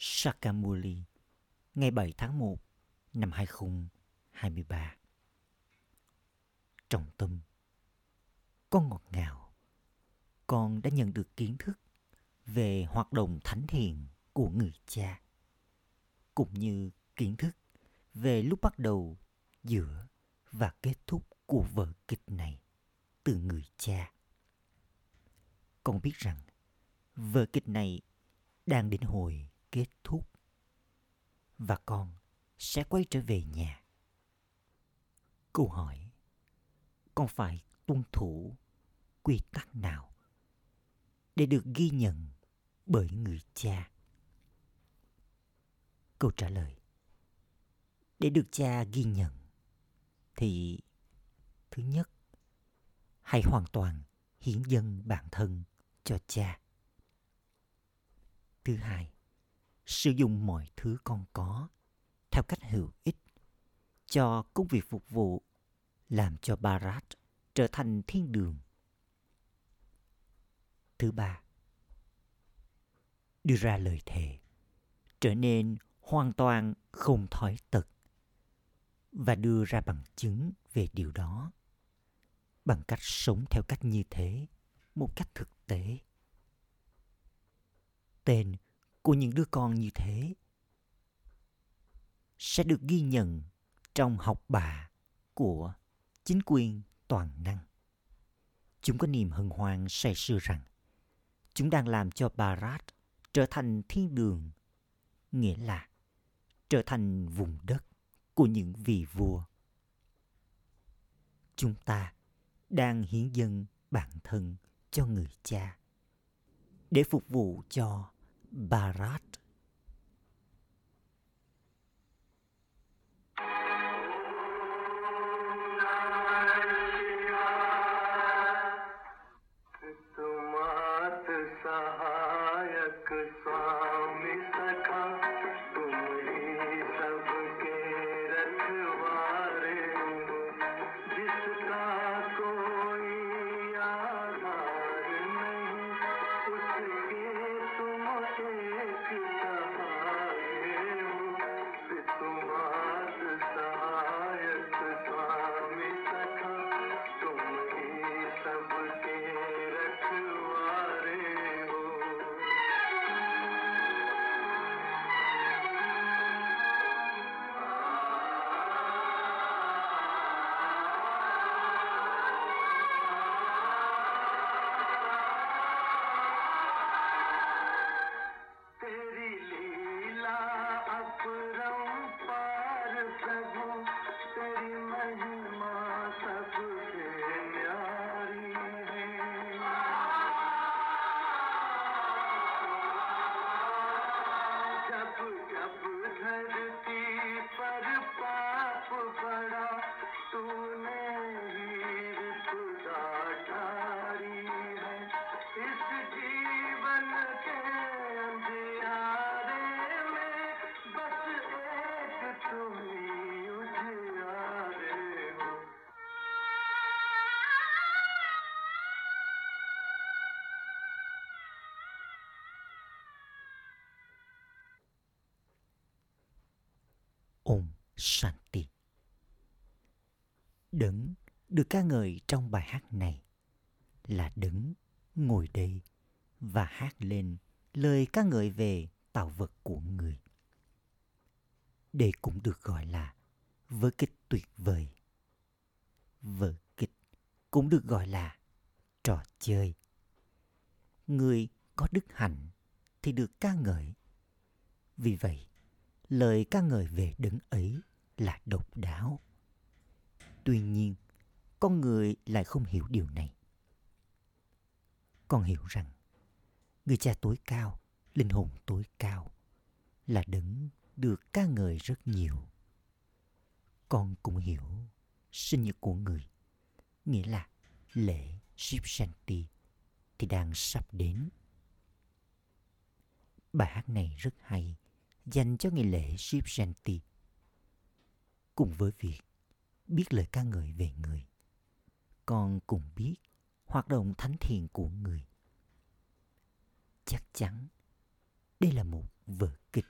Sakamuli ngày 7 tháng 1 năm 2023. Trọng tâm Con ngọt ngào Con đã nhận được kiến thức về hoạt động thánh thiện của người cha cũng như kiến thức về lúc bắt đầu, giữa và kết thúc của vở kịch này từ người cha. Con biết rằng vở kịch này đang đến hồi kết thúc và con sẽ quay trở về nhà. Câu hỏi, con phải tuân thủ quy tắc nào để được ghi nhận bởi người cha? Câu trả lời, để được cha ghi nhận thì thứ nhất, hãy hoàn toàn hiến dâng bản thân cho cha thứ hai sử dụng mọi thứ con có theo cách hữu ích cho công việc phục vụ làm cho Barat trở thành thiên đường. Thứ ba, đưa ra lời thề trở nên hoàn toàn không thói tật và đưa ra bằng chứng về điều đó bằng cách sống theo cách như thế một cách thực tế tên của những đứa con như thế sẽ được ghi nhận trong học bạ của chính quyền toàn năng. Chúng có niềm hân hoan say sưa rằng chúng đang làm cho Barat trở thành thiên đường, nghĩa là trở thành vùng đất của những vị vua. Chúng ta đang hiến dâng bản thân cho người cha để phục vụ cho Barat. Shanti. Đấng được ca ngợi trong bài hát này là đấng ngồi đây và hát lên lời ca ngợi về tạo vật của người. Đây cũng được gọi là vở kịch tuyệt vời. Vở kịch cũng được gọi là trò chơi. Người có đức hạnh thì được ca ngợi. Vì vậy, lời ca ngợi về đấng ấy là độc đáo. Tuy nhiên, con người lại không hiểu điều này. Con hiểu rằng, người cha tối cao, linh hồn tối cao, là đấng được ca ngợi rất nhiều. Con cũng hiểu sinh nhật của người, nghĩa là lễ Ship Shanti thì đang sắp đến. Bài hát này rất hay dành cho ngày lễ Ship Shanti. Cùng với việc biết lời ca ngợi về người, con cùng biết – hoạt động thánh thiện của người. Chắc chắn, đây là một vở kịch.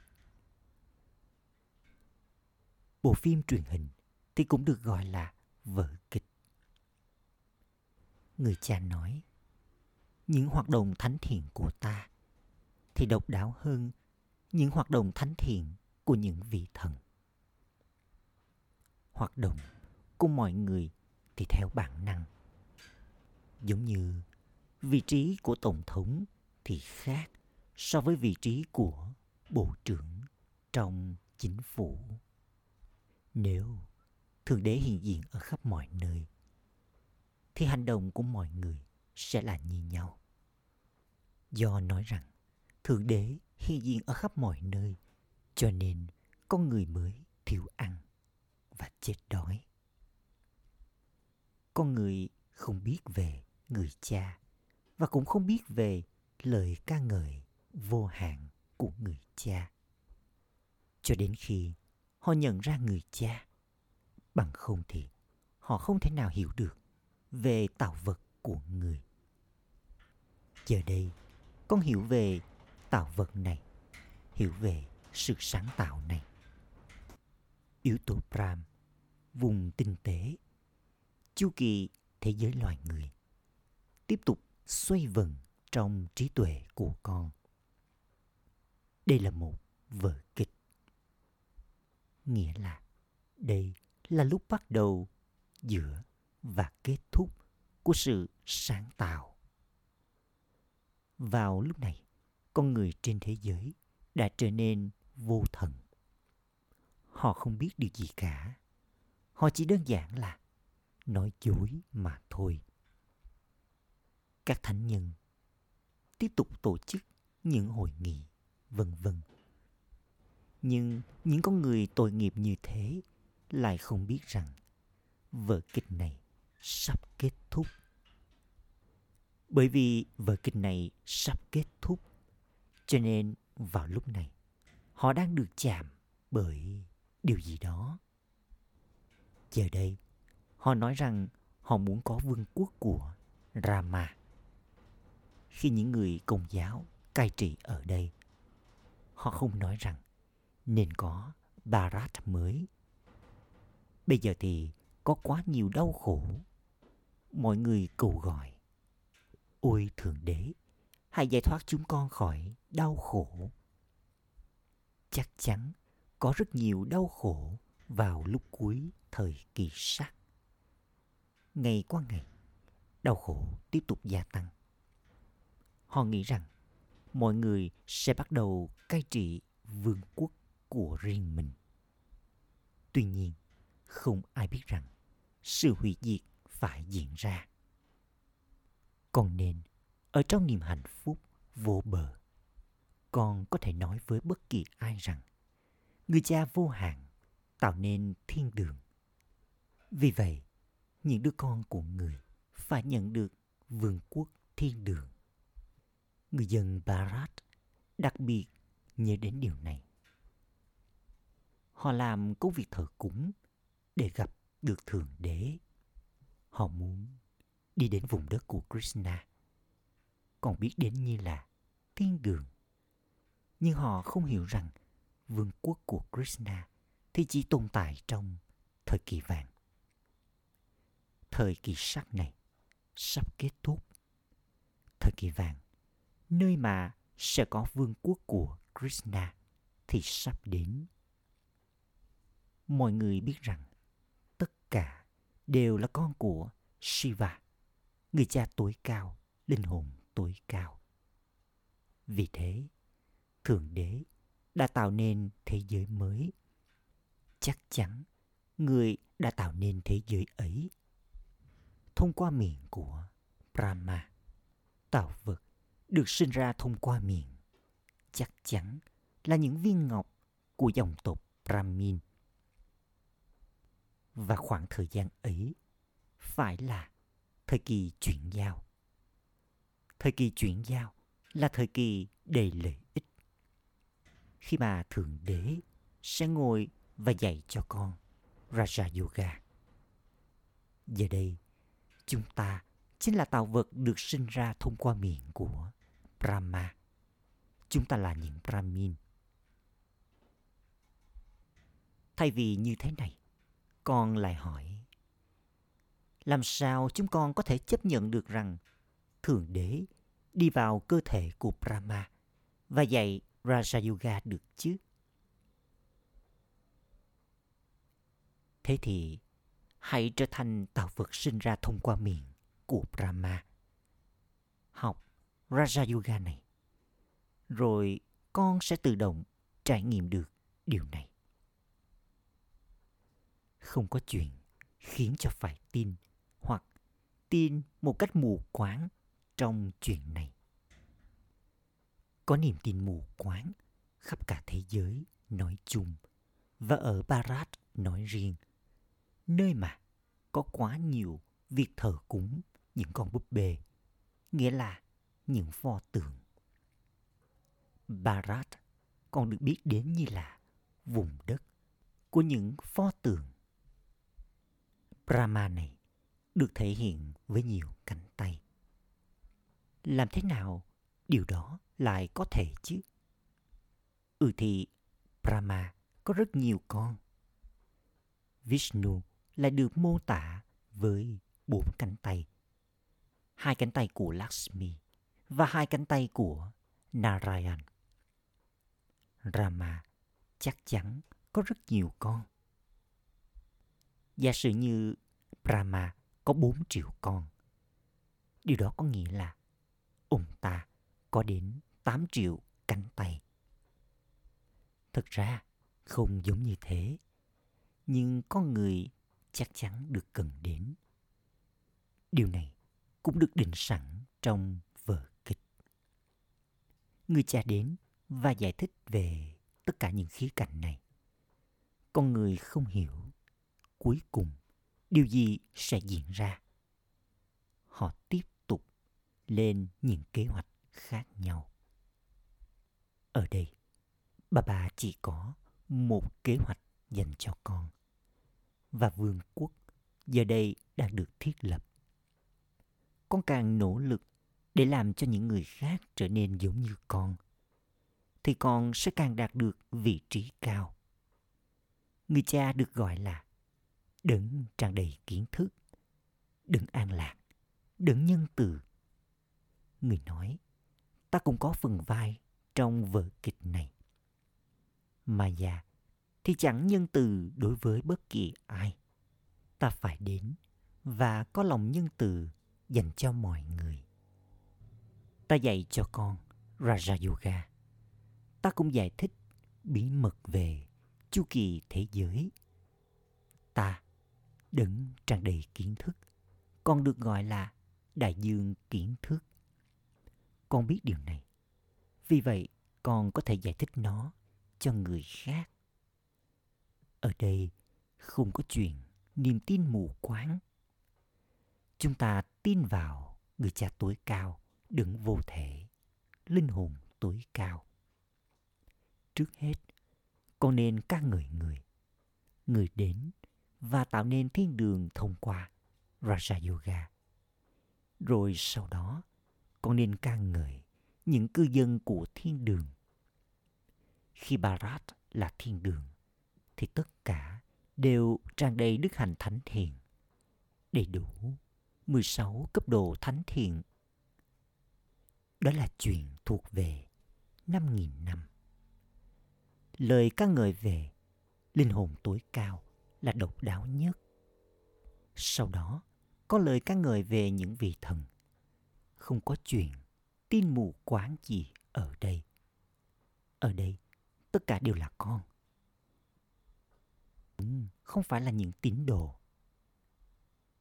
Bộ phim truyền hình thì cũng được gọi là vở kịch. Người cha nói, những hoạt động thánh thiện của ta thì độc đáo hơn những hoạt động thánh thiện của những vị thần. Hoạt động của mọi người thì theo bản năng. Giống như vị trí của tổng thống thì khác so với vị trí của bộ trưởng trong chính phủ. Nếu Thượng Đế hiện diện ở khắp mọi nơi, thì hành động của mọi người sẽ là như nhau. Do nói rằng Thượng Đế hiện diện ở khắp mọi nơi, cho nên con người mới thiếu ăn và chết đói. Con người không biết về người cha và cũng không biết về lời ca ngợi vô hạn của người cha. Cho đến khi họ nhận ra người cha, bằng không thì họ không thể nào hiểu được về tạo vật của người. Giờ đây, con hiểu về tạo vật này, hiểu về sự sáng tạo này. Yếu tố Pram, vùng tinh tế, chu kỳ thế giới loài người, tiếp tục xoay vần trong trí tuệ của con. Đây là một vở kịch. Nghĩa là đây là lúc bắt đầu, giữa và kết thúc của sự sáng tạo. Vào lúc này, con người trên thế giới đã trở nên vô thần. Họ không biết điều gì cả. Họ chỉ đơn giản là nói dối mà thôi. Các thánh nhân tiếp tục tổ chức những hội nghị, vân vân. Nhưng những con người tội nghiệp như thế lại không biết rằng vở kịch này sắp kết thúc. Bởi vì vở kịch này sắp kết thúc, cho nên vào lúc này họ đang được chạm bởi điều gì đó. Giờ đây, họ nói rằng họ muốn có vương quốc của Rama. Khi những người công giáo cai trị ở đây, họ không nói rằng nên có Bharat mới. Bây giờ thì có quá nhiều đau khổ. Mọi người cầu gọi. Ôi Thượng Đế, hãy giải thoát chúng con khỏi đau khổ. Chắc chắn có rất nhiều đau khổ vào lúc cuối thời kỳ sắc. Ngày qua ngày, đau khổ tiếp tục gia tăng. Họ nghĩ rằng mọi người sẽ bắt đầu cai trị vương quốc của riêng mình. Tuy nhiên, không ai biết rằng sự hủy diệt phải diễn ra. Còn nên, ở trong niềm hạnh phúc vô bờ, con có thể nói với bất kỳ ai rằng người cha vô hạn tạo nên thiên đường. Vì vậy, những đứa con của người phải nhận được vương quốc thiên đường. Người dân Bharat đặc biệt nhớ đến điều này. Họ làm công việc thờ cúng để gặp được Thượng Đế. Họ muốn đi đến vùng đất của Krishna, còn biết đến như là thiên đường. Nhưng họ không hiểu rằng vương quốc của Krishna thì chỉ tồn tại trong thời kỳ vàng. Thời kỳ sắc này sắp kết thúc. Thời kỳ vàng, nơi mà sẽ có vương quốc của Krishna thì sắp đến. Mọi người biết rằng tất cả đều là con của Shiva, người cha tối cao, linh hồn tối cao. Vì thế, Thượng Đế đã tạo nên thế giới mới. Chắc chắn, người đã tạo nên thế giới ấy thông qua miệng của Brahma. Tạo vật được sinh ra thông qua miệng. Chắc chắn là những viên ngọc của dòng tộc Brahmin. Và khoảng thời gian ấy phải là thời kỳ chuyển giao. Thời kỳ chuyển giao là thời kỳ đầy lợi ích. Khi mà Thượng Đế sẽ ngồi và dạy cho con Raja Yoga. Giờ đây, chúng ta chính là tạo vật được sinh ra thông qua miệng của Brahma. chúng ta là những Brahmin. Thay vì như thế này, con lại hỏi, làm sao chúng con có thể chấp nhận được rằng Thượng Đế đi vào cơ thể của Brahma và dạy Raja Yoga được chứ? Thế thì, hãy trở thành tạo vật sinh ra thông qua miệng của Brahma. Học Raja Yoga này. Rồi con sẽ tự động trải nghiệm được điều này. Không có chuyện khiến cho phải tin hoặc tin một cách mù quáng trong chuyện này. Có niềm tin mù quáng khắp cả thế giới nói chung và ở Barat nói riêng, nơi mà có quá nhiều việc thờ cúng những con búp bê, nghĩa là những pho tượng. Barat còn được biết đến như là vùng đất của những pho tượng. Brahma này được thể hiện với nhiều cánh tay. Làm thế nào điều đó lại có thể chứ? Ừ thì Brahma có rất nhiều con. Vishnu lại được mô tả với bốn cánh tay. Hai cánh tay của Lakshmi và hai cánh tay của Narayan. Rama chắc chắn có rất nhiều con. Giả sử như Brahma có 4 triệu con. Điều đó có nghĩa là ông ta có đến 8 triệu cánh tay. Thực ra không giống như thế, nhưng con người chắc chắn được cần đến. Điều này cũng được định sẵn trong vở kịch. Người cha đến và giải thích về tất cả những khía cạnh này. Con người không hiểu cuối cùng điều gì sẽ diễn ra. Họ tiếp tục lên những kế hoạch khác nhau. Ở đây, bà bà chỉ có một kế hoạch dành cho con và vương quốc giờ đây đang được thiết lập. Con càng nỗ lực để làm cho những người khác trở nên giống như con thì con sẽ càng đạt được vị trí cao. Người cha được gọi là đấng tràn đầy kiến thức, đấng an lạc, đấng nhân từ. Người nói, ta cũng có phần vai trong vở kịch này. Mà già thì chẳng nhân từ đối với bất kỳ ai. Ta phải đến và có lòng nhân từ dành cho mọi người. Ta dạy cho con Raja Yoga. Ta cũng giải thích bí mật về chu kỳ thế giới. Ta đứng tràn đầy kiến thức, còn được gọi là đại dương kiến thức. Con biết điều này. Vì vậy, con có thể giải thích nó cho người khác. Ở đây không có chuyện niềm tin mù quáng. Chúng ta tin vào người cha tối cao, đứng vô thể, linh hồn tối cao. Trước hết, con nên ca ngợi người. Người đến và tạo nên thiên đường thông qua Raja Yoga. Rồi sau đó, con nên ca ngợi những cư dân của thiên đường. Khi Bharat là thiên đường, thì tất cả đều tràn đầy đức hạnh thánh thiện. Đầy đủ 16 cấp độ thánh thiện. Đó là chuyện thuộc về 5.000 năm. Lời ca ngợi về linh hồn tối cao là độc đáo nhất. Sau đó, có lời ca ngợi về những vị thần. Không có chuyện tin mù quáng gì ở đây. Ở đây, tất cả đều là con. Ừ, không phải là những tín đồ.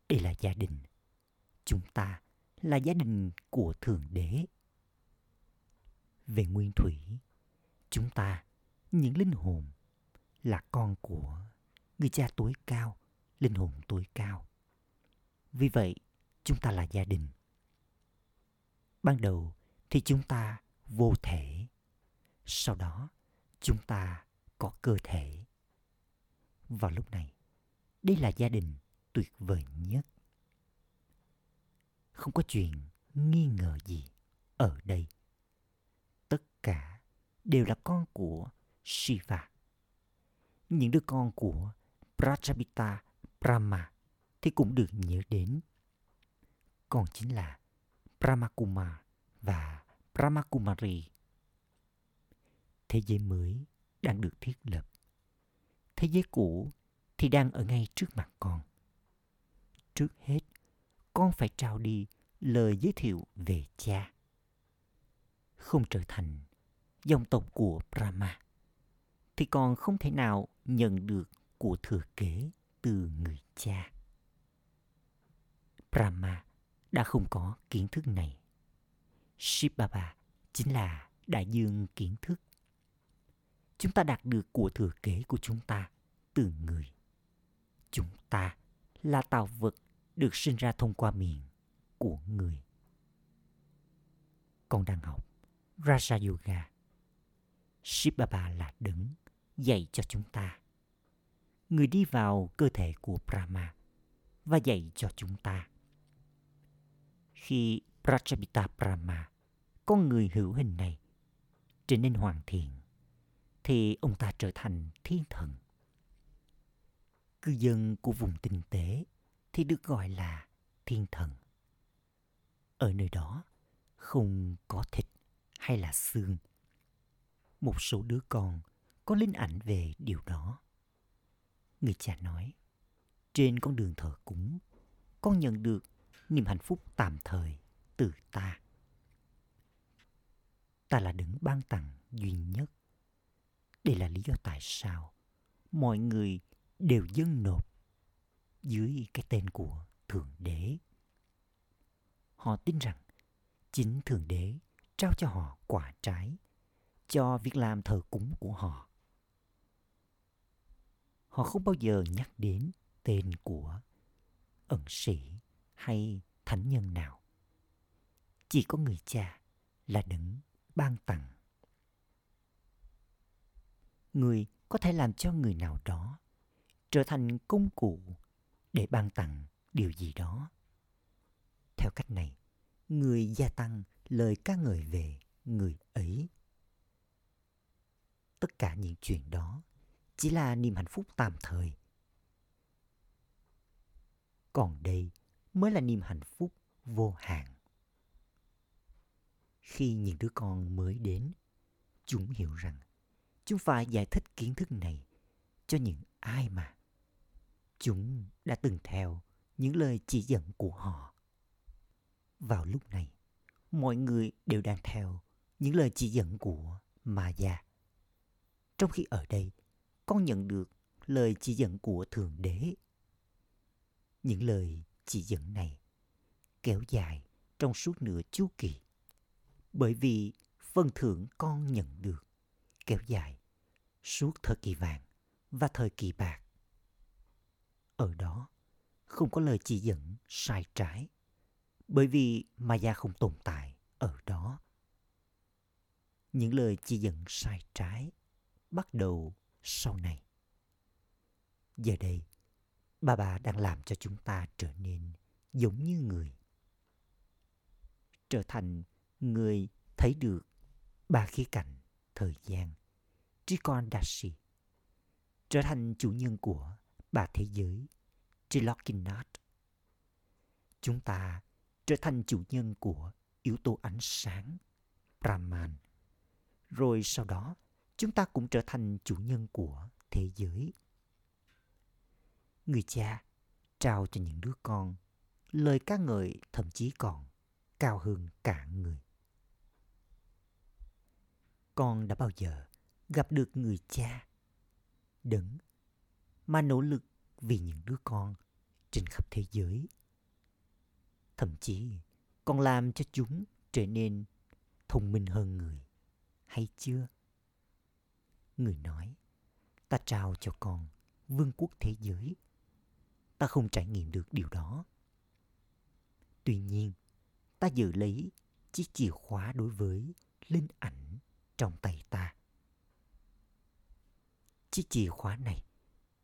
Đây là gia đình. Chúng ta là gia đình của Thượng Đế. Về nguyên thủy, chúng ta, những linh hồn, là con của người cha tối cao, linh hồn tối cao. Vì vậy, chúng ta là gia đình. Ban đầu thì chúng ta vô thể. Sau đó, chúng ta có cơ thể. Vào lúc này, đây là gia đình tuyệt vời nhất. Không có chuyện nghi ngờ gì ở đây. Tất cả đều là con của Shiva. Những đứa con của Prajapita Brahma thì cũng được nhớ đến. Còn chính là Brahmakumar và Brahmakumari. Thế giới mới đang được thiết lập. Thế giới cũ thì đang ở ngay trước mặt con. Trước hết, con phải trao đi lời giới thiệu về cha. Không trở thành dòng tộc của Brahma, thì con không thể nào nhận được của thừa kế từ người cha. Brahma đã không có kiến thức này. Shibaba chính là đại dương kiến thức. Chúng ta đạt được của thừa kế của chúng ta từ người. Chúng ta là tạo vật được sinh ra thông qua miệng của người. Con đang học Raja Yoga. Shibaba là đứng dạy cho chúng ta. Người đi vào cơ thể của Brahma và dạy cho chúng ta. Khi Prajapita Brahma, con người hữu hình này, trở nên hoàn thiện, thì ông ta trở thành thiên thần. Cư dân của vùng tinh tế thì được gọi là thiên thần. Ở nơi đó không có thịt hay là xương. Một số đứa con có linh ảnh về điều đó. Người cha nói, trên con đường thờ cúng, con nhận được niềm hạnh phúc tạm thời từ ta. Ta là đấng ban tặng duy nhất. Đây là lý do tại sao mọi người đều dâng nộp dưới cái tên của Thượng Đế. Họ tin rằng chính Thượng Đế trao cho họ quả trái, cho việc làm thờ cúng của họ. Họ không bao giờ nhắc đến tên của ẩn sĩ hay thánh nhân nào. Chỉ có người cha là đấng ban tặng. Người có thể làm cho người nào đó trở thành công cụ để ban tặng điều gì đó. Theo cách này, người gia tăng lời ca ngợi về người ấy. Tất cả những chuyện đó chỉ là niềm hạnh phúc tạm thời. Còn đây mới là niềm hạnh phúc vô hạn. Khi những đứa con mới đến, chúng hiểu rằng chúng phải giải thích kiến thức này cho những ai mà chúng đã từng theo những lời chỉ dẫn của họ. Vào lúc này, mọi người đều đang theo những lời chỉ dẫn của Maya. Trong khi ở đây, con nhận được lời chỉ dẫn của Thượng Đế. Những lời chỉ dẫn này kéo dài trong suốt nửa chu kỳ. Bởi vì phần thưởng con nhận được kéo dài suốt thời kỳ vàng và thời kỳ bạc. Ở đó không có lời chỉ dẫn sai trái bởi vì Maya không tồn tại ở đó. Những lời chỉ dẫn sai trái bắt đầu sau này. Giờ đây, bà bà đang làm cho chúng ta trở nên giống như người. Trở thành người thấy được ba khía cạnh thời gian. Trikon Dashi trở thành chủ nhân của ba thế giới Trilokinat. Chúng ta trở thành chủ nhân của yếu tố ánh sáng Brahman. Rồi sau đó, chúng ta cũng trở thành chủ nhân của thế giới. Người cha trao cho những đứa con lời ca ngợi thậm chí còn cao hơn cả người. Con đã bao giờ gặp được người cha đấng mà nỗ lực vì những đứa con trên khắp thế giới. Thậm chí còn làm cho chúng trở nên thông minh hơn người, hay chưa? Người nói, ta trao cho con vương quốc thế giới. Ta không trải nghiệm được điều đó. Tuy nhiên, ta giữ lấy chiếc chìa khóa đối với linh ảnh trong tay ta. Chiếc chìa khóa này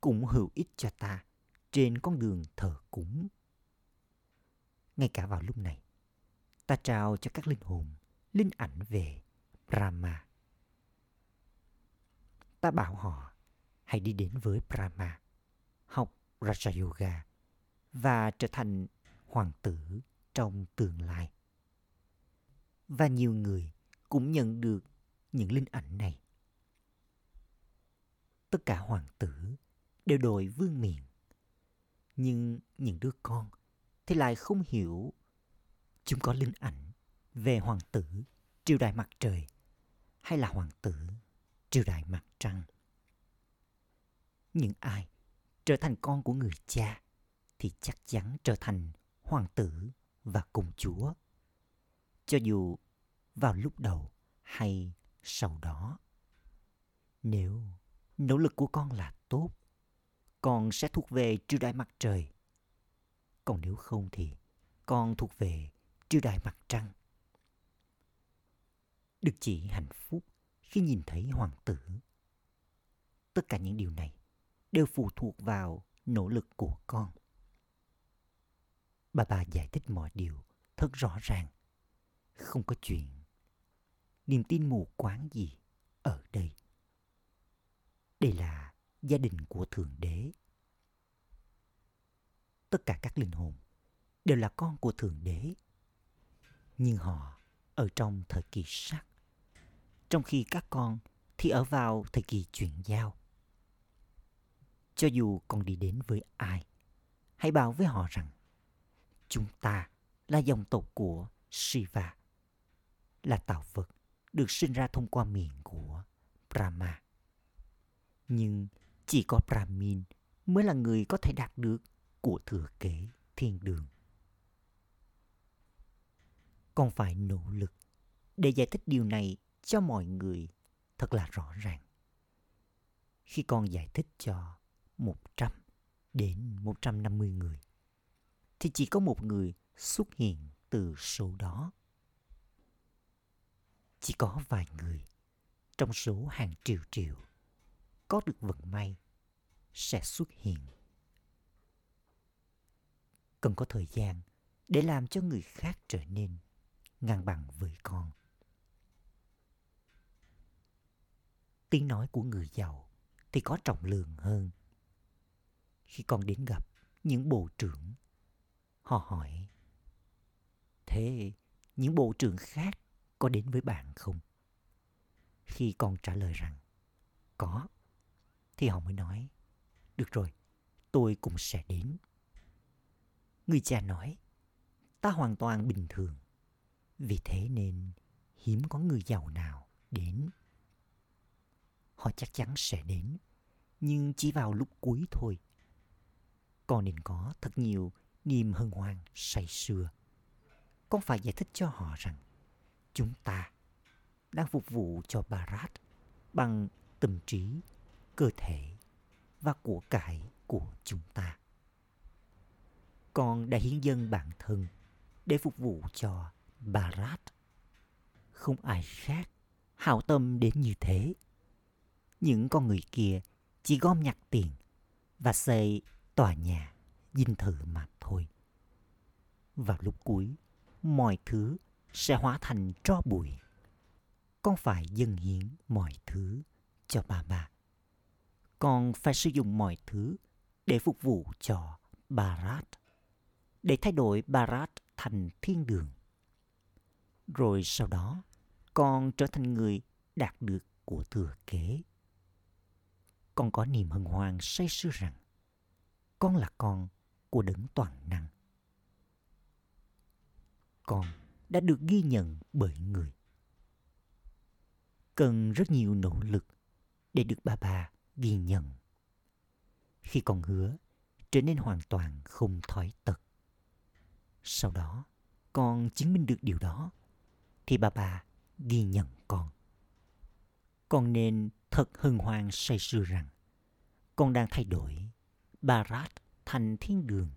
cũng hữu ích cho ta trên con đường thờ cúng. Ngay cả vào lúc này, ta trao cho các linh hồn linh ảnh về Brahma. ta bảo họ hãy đi đến với Brahma, học Raja Yoga và trở thành hoàng tử trong tương lai. Và nhiều người cũng nhận được những linh ảnh này. Tất cả hoàng tử đều đội vương miện. Nhưng những đứa con thì lại không hiểu chúng có linh ảnh về hoàng tử triều đại mặt trời hay là hoàng tử triều đại mặt trăng. Những ai trở thành con của người cha thì chắc chắn trở thành hoàng tử và công chúa. Cho dù vào lúc đầu hay sau đó. Nếu nỗ lực của con là tốt, con sẽ thuộc về triều đại mặt trời. Còn nếu không thì con thuộc về triều đại mặt trăng. Được chỉ hạnh phúc khi nhìn thấy hoàng tử. Tất cả những điều này đều phụ thuộc vào nỗ lực của con. Bà bà giải thích mọi điều thật rõ ràng. Không có chuyện niềm tin mù quáng gì ở đây. Đây là gia đình của Thượng Đế. Tất cả các linh hồn đều là con của Thượng Đế. Nhưng họ ở trong thời kỳ sắc. Trong khi các con thì ở vào thời kỳ chuyển giao. Cho dù con đi đến với ai, hãy bảo với họ rằng chúng ta là dòng tộc của Shiva, là tạo vật được sinh ra thông qua miệng của Brahma. Nhưng chỉ có Brahmin mới là người có thể đạt được của thừa kế thiên đường. Con phải nỗ lực để giải thích điều này cho mọi người thật là rõ ràng. Khi con giải thích cho 100 đến 150 người, thì chỉ có một người xuất hiện từ số đó chỉ có vài người trong số hàng triệu triệu có được vận may sẽ xuất hiện. Cần có thời gian để làm cho người khác trở nên ngang bằng với con. Tiếng nói của người giàu thì có trọng lượng hơn. Khi con đến gặp những bộ trưởng, họ hỏi Thế những bộ trưởng khác có đến với bạn không? Khi con trả lời rằng có, thì họ mới nói, được rồi, tôi cũng sẽ đến. Người cha nói, ta hoàn toàn bình thường, vì thế nên hiếm có người giàu nào đến. Họ chắc chắn sẽ đến, nhưng chỉ vào lúc cuối thôi. Con nên có thật nhiều niềm hân hoan say sưa. Con phải giải thích cho họ rằng chúng ta đang phục vụ cho Barat bằng tâm trí, cơ thể và của cải của chúng ta. Con đã hiến dân bản thân để phục vụ cho Barat. Không ai khác hảo tâm đến như thế. Những con người kia chỉ gom nhặt tiền và xây tòa nhà dinh thự mà thôi. Vào lúc cuối, mọi thứ sẽ hóa thành tro bụi. Con phải dâng hiến mọi thứ cho bà bà. Con phải sử dụng mọi thứ để phục vụ cho Barat, để thay đổi Barat thành thiên đường. Rồi sau đó, con trở thành người đạt được của thừa kế. Con có niềm hân hoan say sưa rằng con là con của đấng toàn năng. Con đã được ghi nhận bởi người. Cần rất nhiều nỗ lực để được ba bà ghi nhận. Khi con hứa trở nên hoàn toàn không thói tật. Sau đó, con chứng minh được điều đó, thì bà bà ghi nhận con. Con nên thật hân hoan say sưa rằng con đang thay đổi Barat thành thiên đường.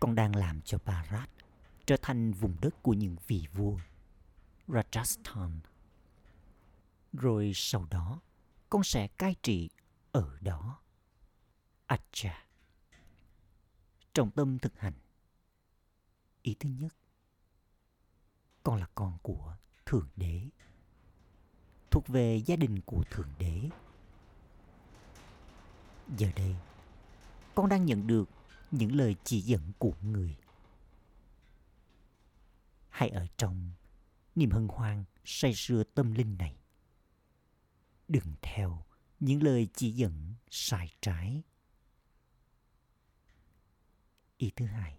Con đang làm cho Barat trở thành vùng đất của những vị vua Rajasthan. Rồi sau đó, con sẽ cai trị ở đó. Acha. Trọng tâm thực hành. Ý thứ nhất, con là con của Thượng Đế. Thuộc về gia đình của Thượng Đế Giờ đây, con đang nhận được những lời chỉ dẫn của người. Hãy ở trong niềm hân hoan say sưa tâm linh này. Đừng theo những lời chỉ dẫn sai trái. Ý thứ hai,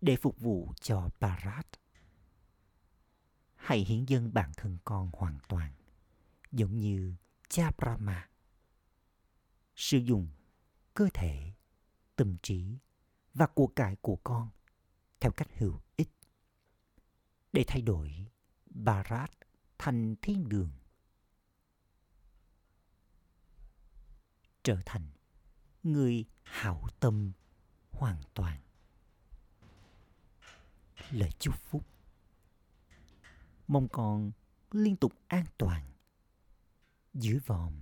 để phục vụ cho Bharat, hãy hiến dâng bản thân con hoàn toàn, giống như cha Brahma. Sử dụng cơ thể, tâm trí và của cải của con theo cách hữu ích để thay đổi Bharat thành thiên đường. Trở thành người hảo tâm hoàn toàn. Lời chúc phúc Mong con liên tục an toàn dưới vòm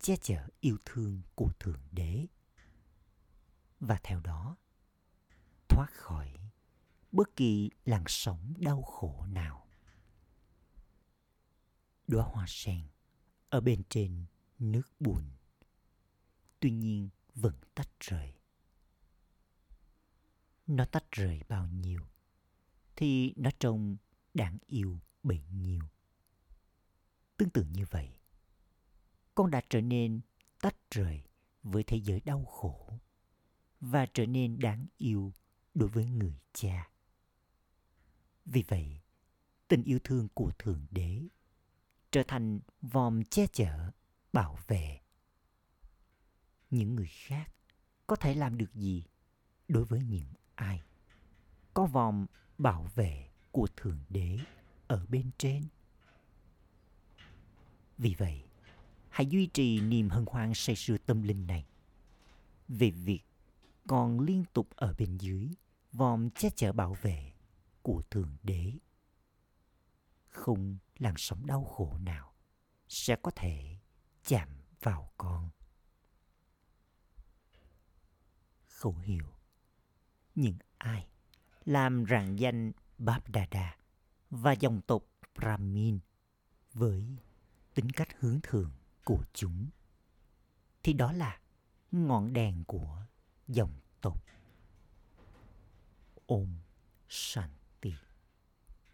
che chở yêu thương của Thượng Đế. Và theo đó, thoát khỏi bất kỳ làn sóng đau khổ nào. Đóa hoa sen ở bên trên nước buồn, tuy nhiên vẫn tách rời. Nó tách rời bao nhiêu thì nó trông đáng yêu bấy nhiêu. Tương tự như vậy, con đã trở nên tách rời với thế giới đau khổ và trở nên đáng yêu đối với người cha. Vì vậy, tình yêu thương của Thượng Đế trở thành vòm che chở, bảo vệ. Những người khác có thể làm được gì đối với những ai có vòm bảo vệ của Thượng Đế ở bên trên? Vì vậy, hãy duy trì niềm hân hoan say sưa tâm linh này về việc còn liên tục ở bên dưới, vòm che chở bảo vệ của Thượng Đế. Không làn sóng đau khổ nào sẽ có thể chạm vào con. Khẩu hiệu Những ai làm rạng danh Báp Đà Đà và dòng tộc Brahmin với tính cách hướng thượng của chúng, thì đó là ngọn đèn của dòng tộc. Om Shanti.